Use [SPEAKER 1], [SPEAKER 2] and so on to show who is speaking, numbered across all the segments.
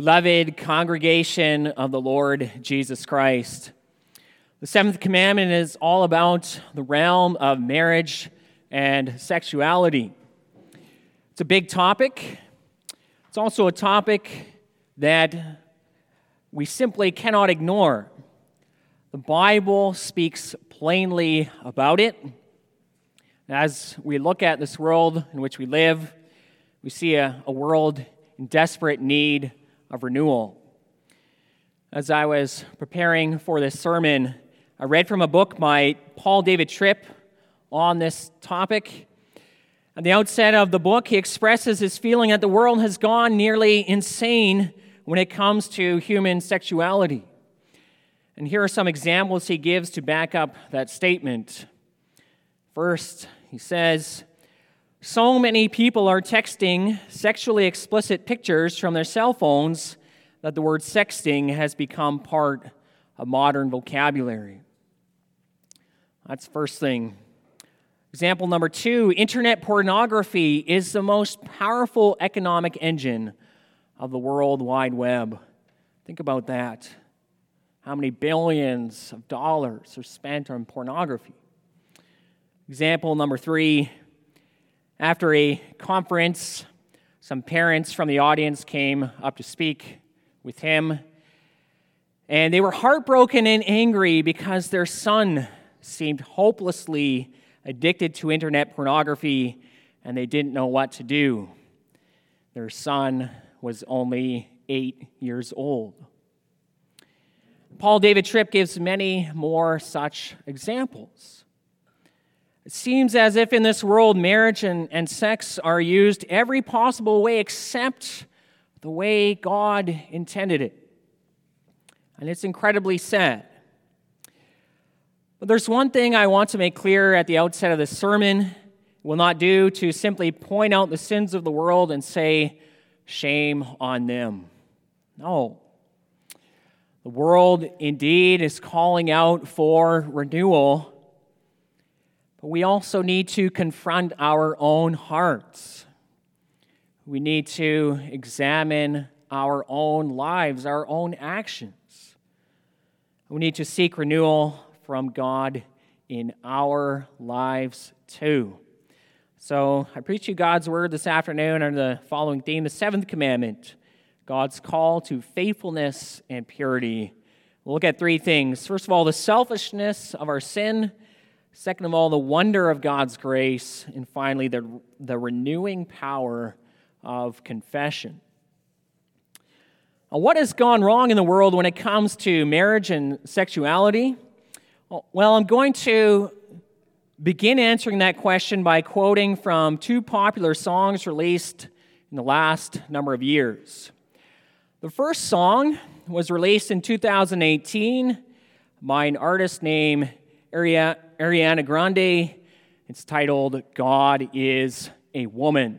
[SPEAKER 1] Beloved congregation of the Lord Jesus Christ, the seventh commandment is all about the realm of marriage and sexuality. It's a big topic. It's also a topic that we simply cannot ignore. The Bible speaks plainly about it. As we look at this world in which we live, we see a, a world in desperate need of renewal. As I was preparing for this sermon, I read from a book by Paul David Tripp on this topic. At the outset of the book, he expresses his feeling that the world has gone nearly insane when it comes to human sexuality. And here are some examples he gives to back up that statement. First, he says, so many people are texting sexually explicit pictures from their cell phones that the word sexting has become part of modern vocabulary. That's first thing. Example number two internet pornography is the most powerful economic engine of the World Wide Web. Think about that. How many billions of dollars are spent on pornography? Example number three after a conference, some parents from the audience came up to speak with him. And they were heartbroken and angry because their son seemed hopelessly addicted to internet pornography and they didn't know what to do. Their son was only eight years old. Paul David Tripp gives many more such examples. It seems as if in this world, marriage and, and sex are used every possible way except the way God intended it. And it's incredibly sad. But there's one thing I want to make clear at the outset of this sermon. It will not do to simply point out the sins of the world and say, shame on them. No. The world indeed is calling out for renewal but we also need to confront our own hearts. We need to examine our own lives, our own actions. We need to seek renewal from God in our lives too. So I preach you God's word this afternoon under the following theme the seventh commandment God's call to faithfulness and purity. We'll look at three things. First of all, the selfishness of our sin. Second of all, the wonder of God's grace. And finally, the, the renewing power of confession. Now, what has gone wrong in the world when it comes to marriage and sexuality? Well, I'm going to begin answering that question by quoting from two popular songs released in the last number of years. The first song was released in 2018 by an artist named Ariana Grande. It's titled God is a Woman.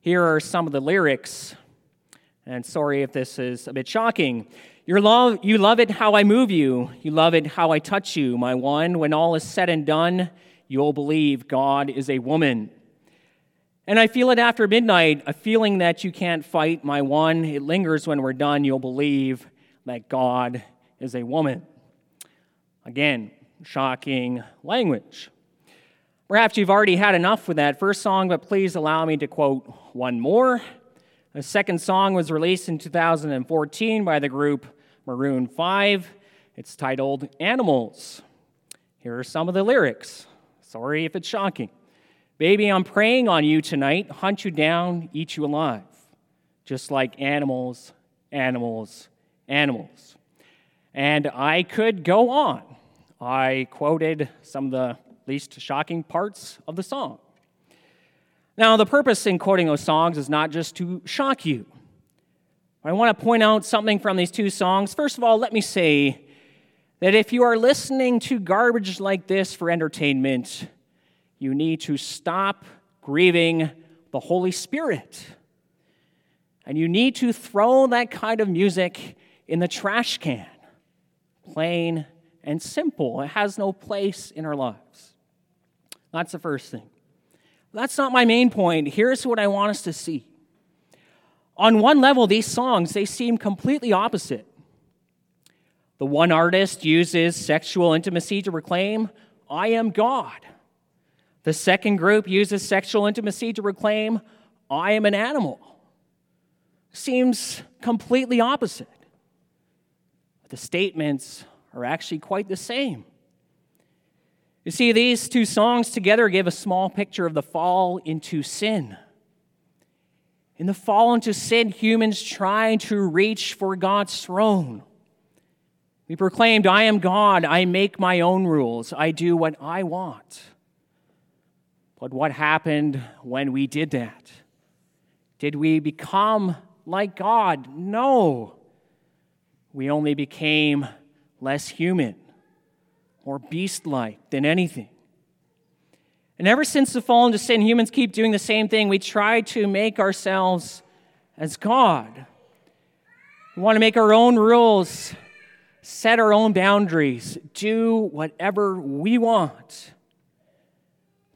[SPEAKER 1] Here are some of the lyrics, and sorry if this is a bit shocking. Your love, you love it how I move you. You love it how I touch you, my one. When all is said and done, you'll believe God is a woman. And I feel it after midnight, a feeling that you can't fight, my one. It lingers when we're done. You'll believe that God is a woman. Again, shocking language. Perhaps you've already had enough with that first song, but please allow me to quote one more. The second song was released in 2014 by the group Maroon 5. It's titled Animals. Here are some of the lyrics. Sorry if it's shocking. Baby, I'm preying on you tonight, hunt you down, eat you alive. Just like animals, animals, animals. And I could go on. I quoted some of the least shocking parts of the song. Now, the purpose in quoting those songs is not just to shock you. I want to point out something from these two songs. First of all, let me say that if you are listening to garbage like this for entertainment, you need to stop grieving the Holy Spirit. And you need to throw that kind of music in the trash can, plain and simple. It has no place in our lives. That's the first thing. That's not my main point. Here's what I want us to see On one level, these songs, they seem completely opposite. The one artist uses sexual intimacy to proclaim, I am God. The second group uses sexual intimacy to proclaim, I am an animal. Seems completely opposite. The statements are actually quite the same. You see, these two songs together give a small picture of the fall into sin. In the fall into sin, humans trying to reach for God's throne. We proclaimed, I am God, I make my own rules, I do what I want. But what happened when we did that? Did we become like God? No. We only became less human, more beast like than anything. And ever since the fall into sin, humans keep doing the same thing. We try to make ourselves as God. We want to make our own rules, set our own boundaries, do whatever we want.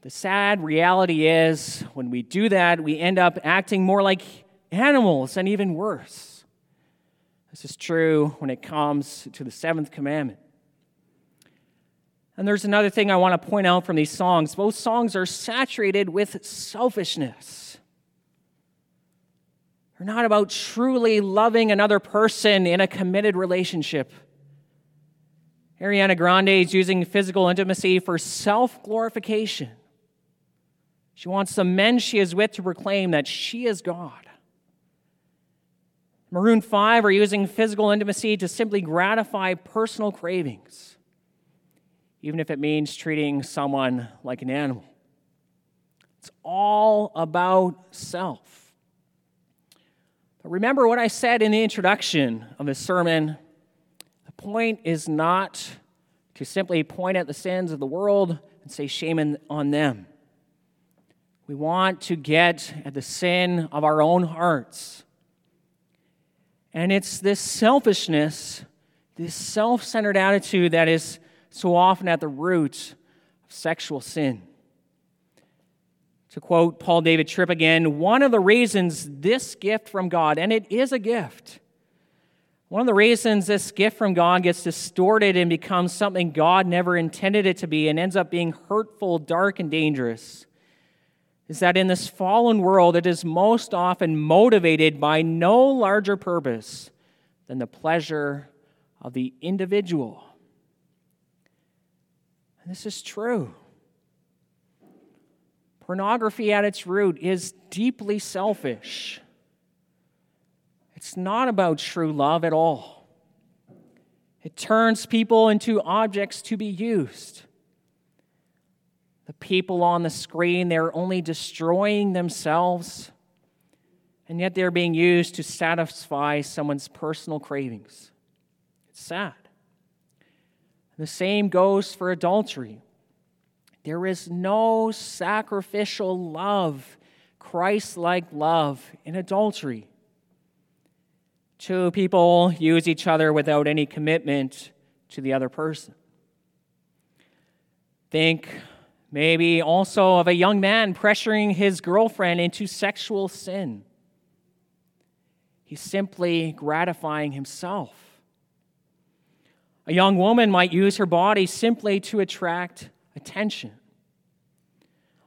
[SPEAKER 1] The sad reality is, when we do that, we end up acting more like animals and even worse. This is true when it comes to the seventh commandment. And there's another thing I want to point out from these songs. Both songs are saturated with selfishness. They're not about truly loving another person in a committed relationship. Ariana Grande is using physical intimacy for self glorification. She wants the men she is with to proclaim that she is God. Maroon 5 are using physical intimacy to simply gratify personal cravings, even if it means treating someone like an animal. It's all about self. But remember what I said in the introduction of this sermon. The point is not to simply point at the sins of the world and say shame on them. We want to get at the sin of our own hearts. And it's this selfishness, this self centered attitude that is so often at the root of sexual sin. To quote Paul David Tripp again, one of the reasons this gift from God, and it is a gift, one of the reasons this gift from God gets distorted and becomes something God never intended it to be and ends up being hurtful, dark, and dangerous is that in this fallen world, it is most often motivated by no larger purpose than the pleasure of the individual. And this is true. Pornography at its root is deeply selfish. It's not about true love at all. It turns people into objects to be used. The people on the screen, they're only destroying themselves, and yet they're being used to satisfy someone's personal cravings. It's sad. The same goes for adultery. There is no sacrificial love, Christ like love in adultery. Two people use each other without any commitment to the other person. Think Maybe also of a young man pressuring his girlfriend into sexual sin. He's simply gratifying himself. A young woman might use her body simply to attract attention.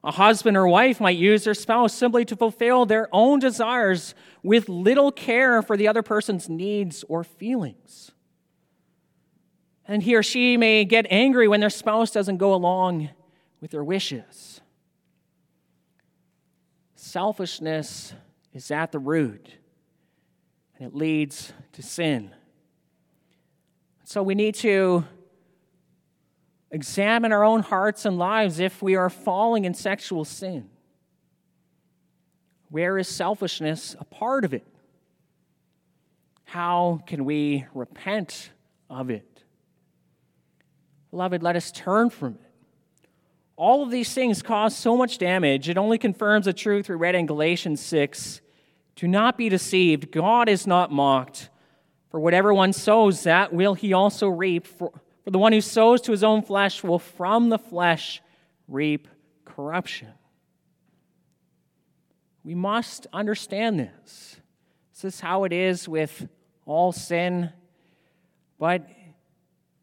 [SPEAKER 1] A husband or wife might use their spouse simply to fulfill their own desires with little care for the other person's needs or feelings. And he or she may get angry when their spouse doesn't go along with their wishes. Selfishness is at the root, and it leads to sin. So we need to examine our own hearts and lives if we are falling in sexual sin. Where is selfishness a part of it? How can we repent of it? Beloved, let us turn from it all of these things cause so much damage, it only confirms the truth we read in Galatians 6. Do not be deceived. God is not mocked. For whatever one sows, that will he also reap. For, for the one who sows to his own flesh will from the flesh reap corruption. We must understand this. This is how it is with all sin. But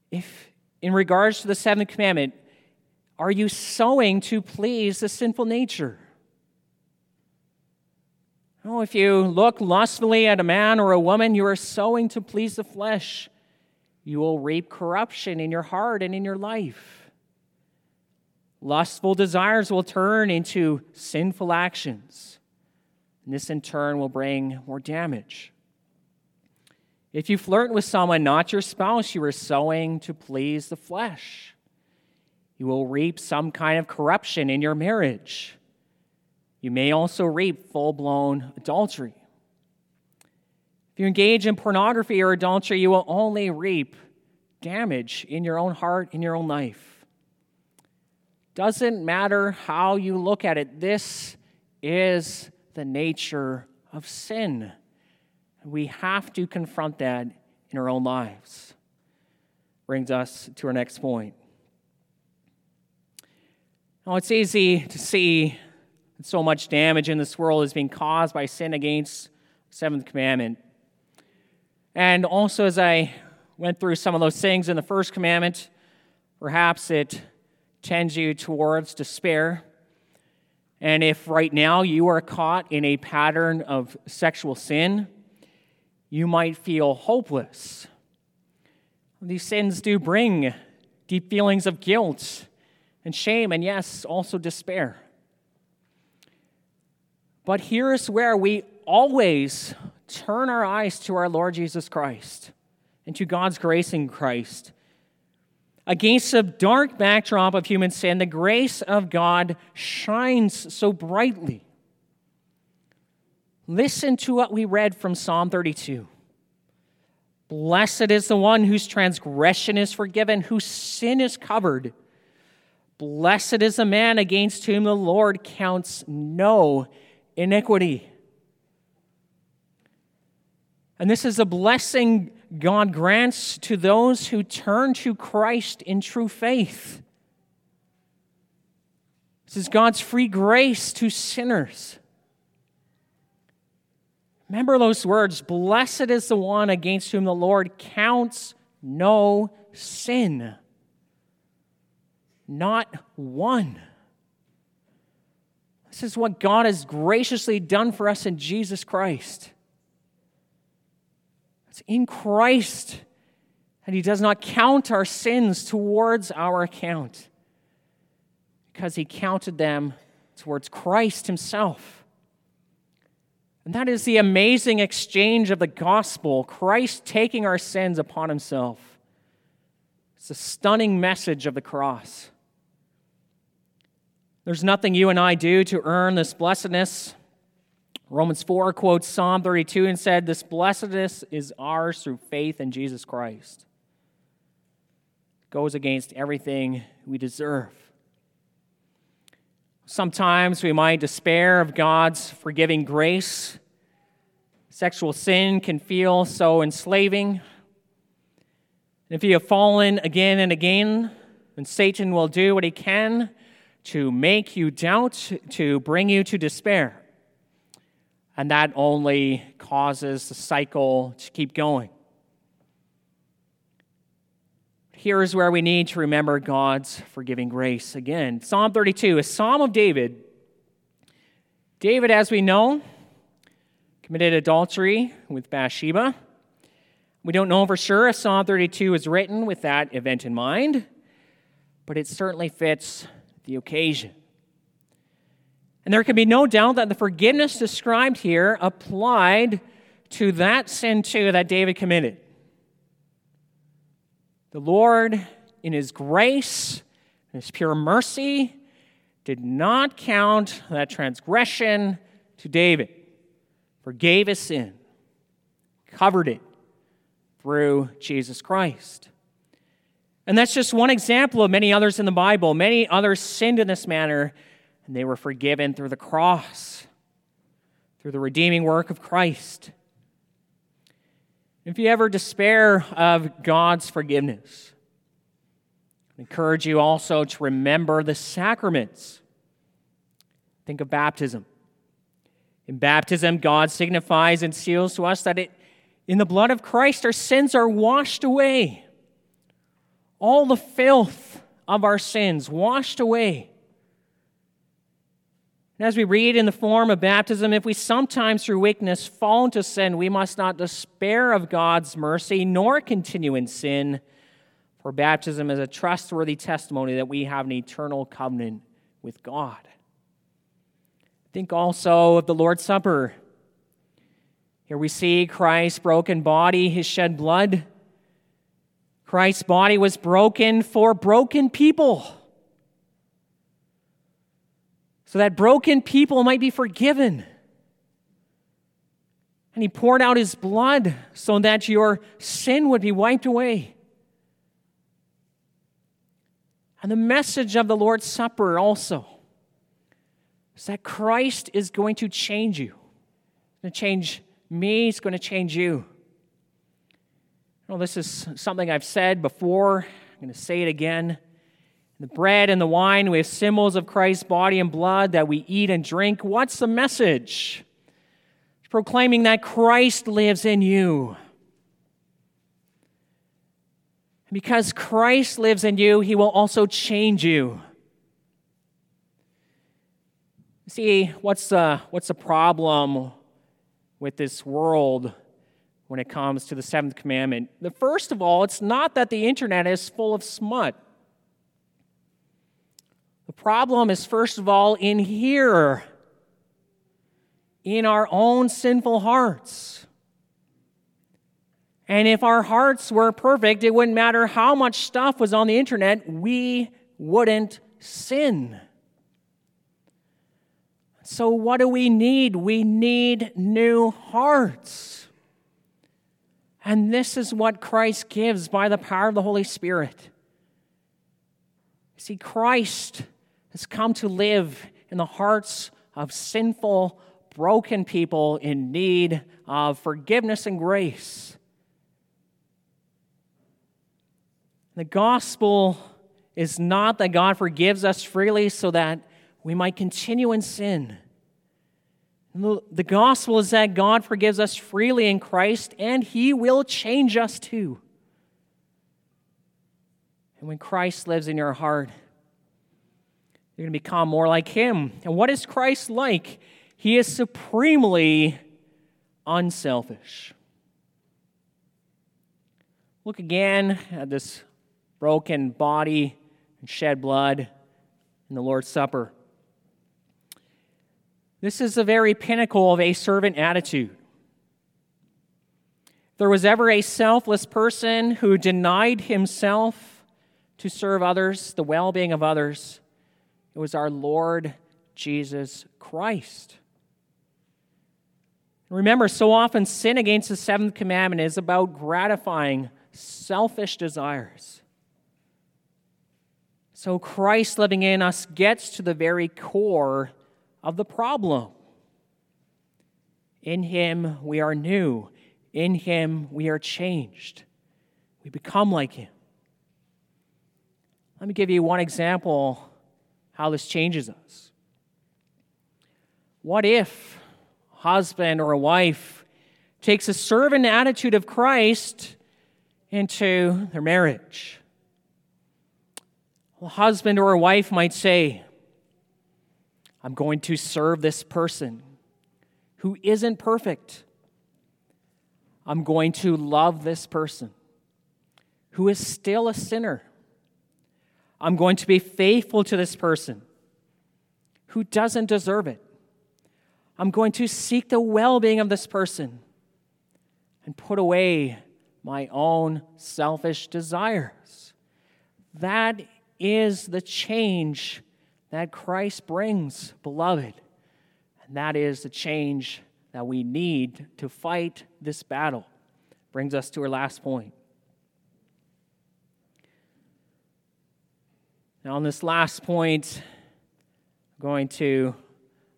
[SPEAKER 1] if, in regards to the seventh commandment, are you sowing to please the sinful nature? Oh, if you look lustfully at a man or a woman, you are sowing to please the flesh. You will reap corruption in your heart and in your life. Lustful desires will turn into sinful actions. And this in turn will bring more damage. If you flirt with someone not your spouse, you are sowing to please the flesh. You will reap some kind of corruption in your marriage. You may also reap full blown adultery. If you engage in pornography or adultery, you will only reap damage in your own heart, in your own life. Doesn't matter how you look at it, this is the nature of sin. We have to confront that in our own lives. Brings us to our next point. Now, it's easy to see that so much damage in this world is being caused by sin against the seventh commandment. And also, as I went through some of those things in the first commandment, perhaps it tends you towards despair. And if right now you are caught in a pattern of sexual sin, you might feel hopeless. These sins do bring deep feelings of guilt and shame, and yes, also despair. But here is where we always turn our eyes to our Lord Jesus Christ and to God's grace in Christ. Against a dark backdrop of human sin, the grace of God shines so brightly. Listen to what we read from Psalm 32. Blessed is the one whose transgression is forgiven, whose sin is covered. Blessed is the man against whom the Lord counts no iniquity. And this is a blessing God grants to those who turn to Christ in true faith. This is God's free grace to sinners. Remember those words Blessed is the one against whom the Lord counts no sin not one. This is what God has graciously done for us in Jesus Christ. It's in Christ, and He does not count our sins towards our account because He counted them towards Christ Himself. And that is the amazing exchange of the gospel Christ taking our sins upon Himself. It's a stunning message of the cross. There's nothing you and I do to earn this blessedness. Romans 4 quotes Psalm 32 and said, This blessedness is ours through faith in Jesus Christ. It goes against everything we deserve. Sometimes we might despair of God's forgiving grace. Sexual sin can feel so enslaving. And if you have fallen again and again, then Satan will do what he can to make you doubt, to bring you to despair. And that only causes the cycle to keep going. Here is where we need to remember God's forgiving grace. Again, Psalm 32, a psalm of David. David, as we know, committed adultery with Bathsheba. We don't know for sure if Psalm 32 was written with that event in mind, but it certainly fits the occasion. And there can be no doubt that the forgiveness described here applied to that sin too that David committed. The Lord, in his grace and his pure mercy, did not count that transgression to David, forgave his sin, covered it through Jesus Christ. And that's just one example of many others in the Bible. Many others sinned in this manner, and they were forgiven through the cross, through the redeeming work of Christ. If you ever despair of God's forgiveness, I encourage you also to remember the sacraments. Think of baptism. In baptism, God signifies and seals to us that it, in the blood of Christ our sins are washed away. All the filth of our sins washed away. And as we read in the form of baptism, if we sometimes through weakness fall into sin, we must not despair of God's mercy nor continue in sin, for baptism is a trustworthy testimony that we have an eternal covenant with God. Think also of the Lord's Supper. Here we see Christ's broken body, his shed blood. Christ's body was broken for broken people so that broken people might be forgiven. And he poured out his blood so that your sin would be wiped away. And the message of the Lord's Supper also is that Christ is going to change you. He's going to change me, he's going to change you. Well, this is something I've said before. I'm going to say it again. The bread and the wine, we have symbols of Christ's body and blood that we eat and drink. What's the message? It's proclaiming that Christ lives in you. And because Christ lives in you, he will also change you. See, what's the, what's the problem with this world when it comes to the seventh commandment? The first of all, it's not that the internet is full of smut. The problem is, first of all, in here, in our own sinful hearts. And if our hearts were perfect, it wouldn't matter how much stuff was on the internet, we wouldn't sin. So, what do we need? We need new hearts. And this is what Christ gives by the power of the Holy Spirit. See, Christ has come to live in the hearts of sinful, broken people in need of forgiveness and grace. The gospel is not that God forgives us freely so that we might continue in sin. The gospel is that God forgives us freely in Christ and He will change us too. And when Christ lives in your heart, you're going to become more like him. And what is Christ like? He is supremely unselfish. Look again at this broken body and shed blood in the Lord's Supper. This is the very pinnacle of a servant attitude. There was ever a selfless person who denied himself to serve others, the well being of others, it was our Lord Jesus Christ. Remember, so often sin against the seventh commandment is about gratifying selfish desires. So Christ living in us gets to the very core of the problem. In Him we are new, in Him we are changed. We become like Him. Let me give you one example how this changes us. What if a husband or a wife takes a servant attitude of Christ into their marriage? A husband or a wife might say, I'm going to serve this person who isn't perfect. I'm going to love this person who is still a sinner. I'm going to be faithful to this person who doesn't deserve it. I'm going to seek the well being of this person and put away my own selfish desires. That is the change that Christ brings, beloved. And that is the change that we need to fight this battle. Brings us to our last point. Now, on this last point, I'm going to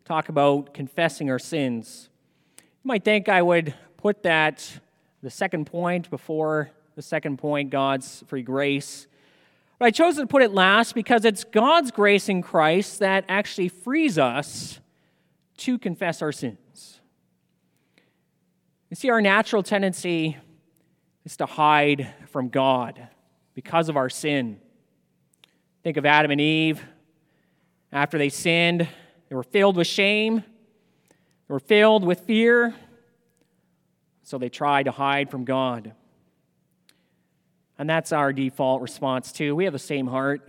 [SPEAKER 1] talk about confessing our sins. You might think I would put that, the second point, before the second point, God's free grace. But I chose to put it last because it's God's grace in Christ that actually frees us to confess our sins. You see, our natural tendency is to hide from God because of our sin. Think of Adam and Eve. After they sinned, they were filled with shame, they were filled with fear, so they tried to hide from God. And that's our default response, too. We have the same heart.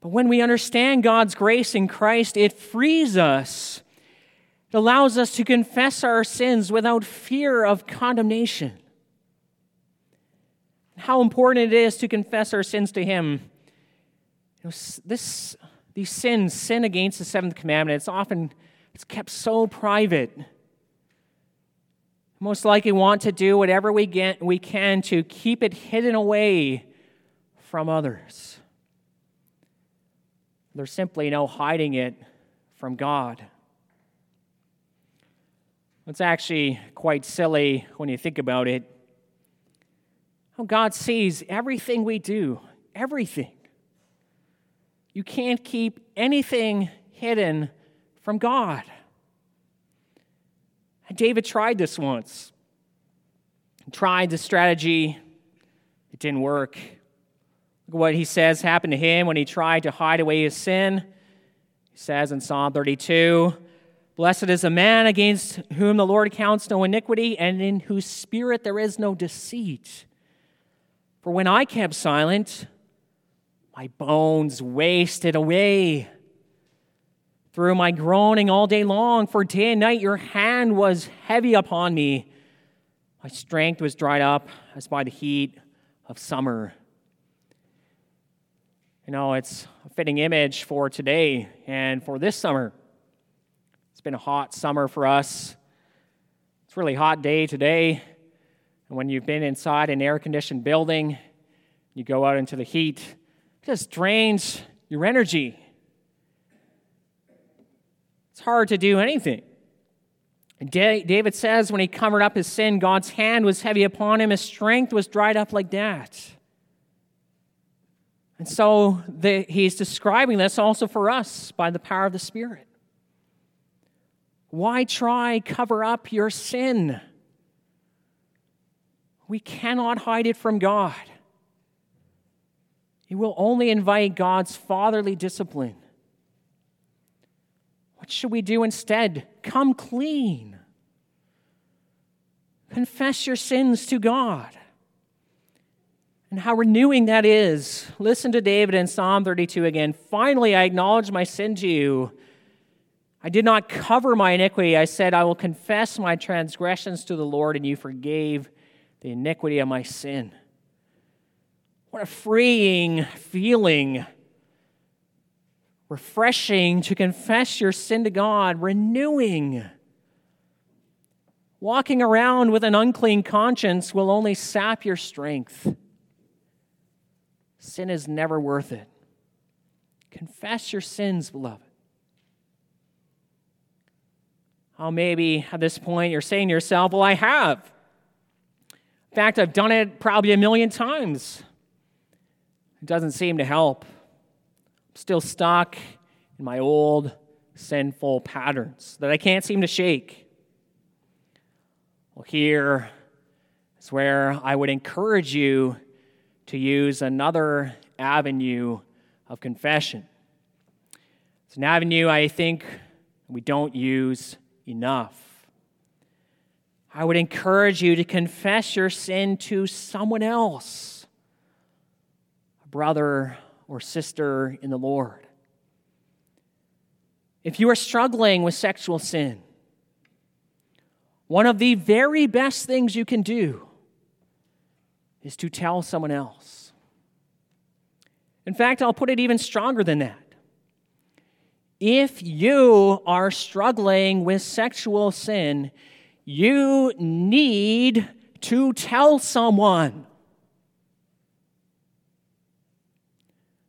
[SPEAKER 1] But when we understand God's grace in Christ, it frees us. It allows us to confess our sins without fear of condemnation. How important it is to confess our sins to Him. You know, this, these sins, sin against the seventh commandment, it's often it's kept so private most likely want to do whatever we, get, we can to keep it hidden away from others. There's simply no hiding it from God. It's actually quite silly when you think about it. How God sees everything we do, everything. You can't keep anything hidden from God. David tried this once. He tried the strategy, it didn't work. Look at what he says happened to him when he tried to hide away his sin. He says in Psalm 32 Blessed is a man against whom the Lord counts no iniquity, and in whose spirit there is no deceit. For when I kept silent, my bones wasted away through my groaning all day long, for day and night your hand was heavy upon me. My strength was dried up as by the heat of summer. You know, it's a fitting image for today and for this summer. It's been a hot summer for us. It's a really hot day today. And when you've been inside an air conditioned building, you go out into the heat, it just drains your energy. It's hard to do anything. David says when he covered up his sin, God's hand was heavy upon him, his strength was dried up like that. And so the, he's describing this also for us by the power of the Spirit. Why try cover up your sin? We cannot hide it from God. He will only invite God's fatherly discipline. What should we do instead? Come clean. Confess your sins to God. And how renewing that is. Listen to David in Psalm 32 again. Finally, I acknowledge my sin to you. I did not cover my iniquity. I said, I will confess my transgressions to the Lord, and you forgave the iniquity of my sin. What a freeing feeling refreshing to confess your sin to God, renewing. Walking around with an unclean conscience will only sap your strength. Sin is never worth it. Confess your sins, beloved. Oh, maybe at this point you're saying to yourself, Well, I have. In fact, I've done it probably a million times. It doesn't seem to help still stuck in my old sinful patterns that I can't seem to shake. Well, here is where I would encourage you to use another avenue of confession. It's an avenue I think we don't use enough. I would encourage you to confess your sin to someone else, a brother or sister in the Lord. If you are struggling with sexual sin, one of the very best things you can do is to tell someone else. In fact, I'll put it even stronger than that. If you are struggling with sexual sin, you need to tell someone.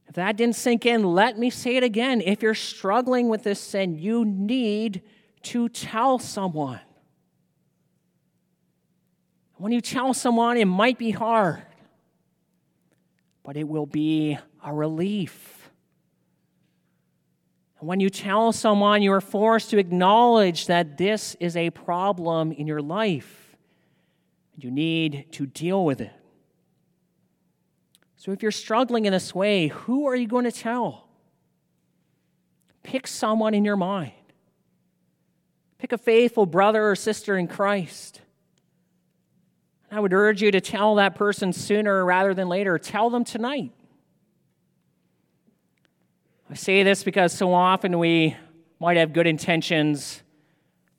[SPEAKER 1] If that didn't sink in, let me say it again. If you're struggling with this sin, you need to tell someone. When you tell someone, it might be hard, but it will be a relief. When you tell someone, you are forced to acknowledge that this is a problem in your life you need to deal with it. So if you're struggling in this way, who are you going to tell? Pick someone in your mind. Pick a faithful brother or sister in Christ. I would urge you to tell that person sooner rather than later. Tell them tonight. I say this because so often we might have good intentions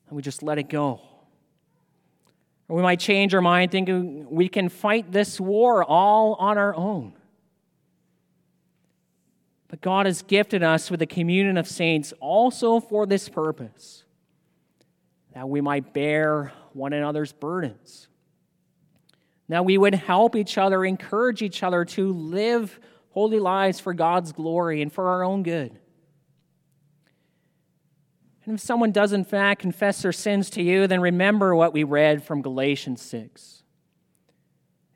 [SPEAKER 1] and we just let it go. Or we might change our mind thinking we can fight this war all on our own. But God has gifted us with a communion of saints also for this purpose that we might bear one another's burdens. That we would help each other, encourage each other to live holy lives for God's glory and for our own good. And if someone does, in fact, confess their sins to you, then remember what we read from Galatians 6.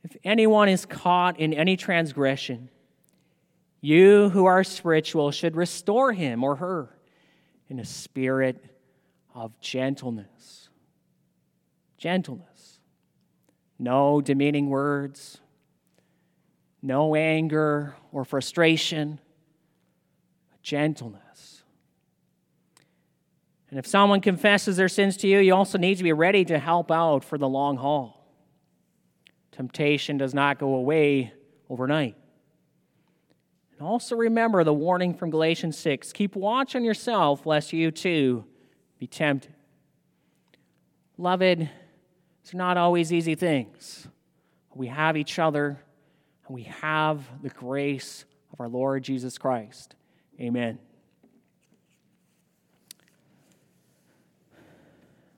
[SPEAKER 1] If anyone is caught in any transgression, you who are spiritual should restore him or her in a spirit of gentleness. Gentleness. No demeaning words, no anger or frustration, gentleness. And if someone confesses their sins to you, you also need to be ready to help out for the long haul. Temptation does not go away overnight. And also remember the warning from Galatians 6 keep watch on yourself, lest you too be tempted. Beloved, it's not always easy things. We have each other, and we have the grace of our Lord Jesus Christ. Amen.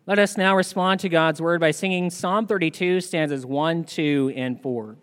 [SPEAKER 1] Let us now respond to God's word by singing Psalm 32, stanzas 1, 2, and 4.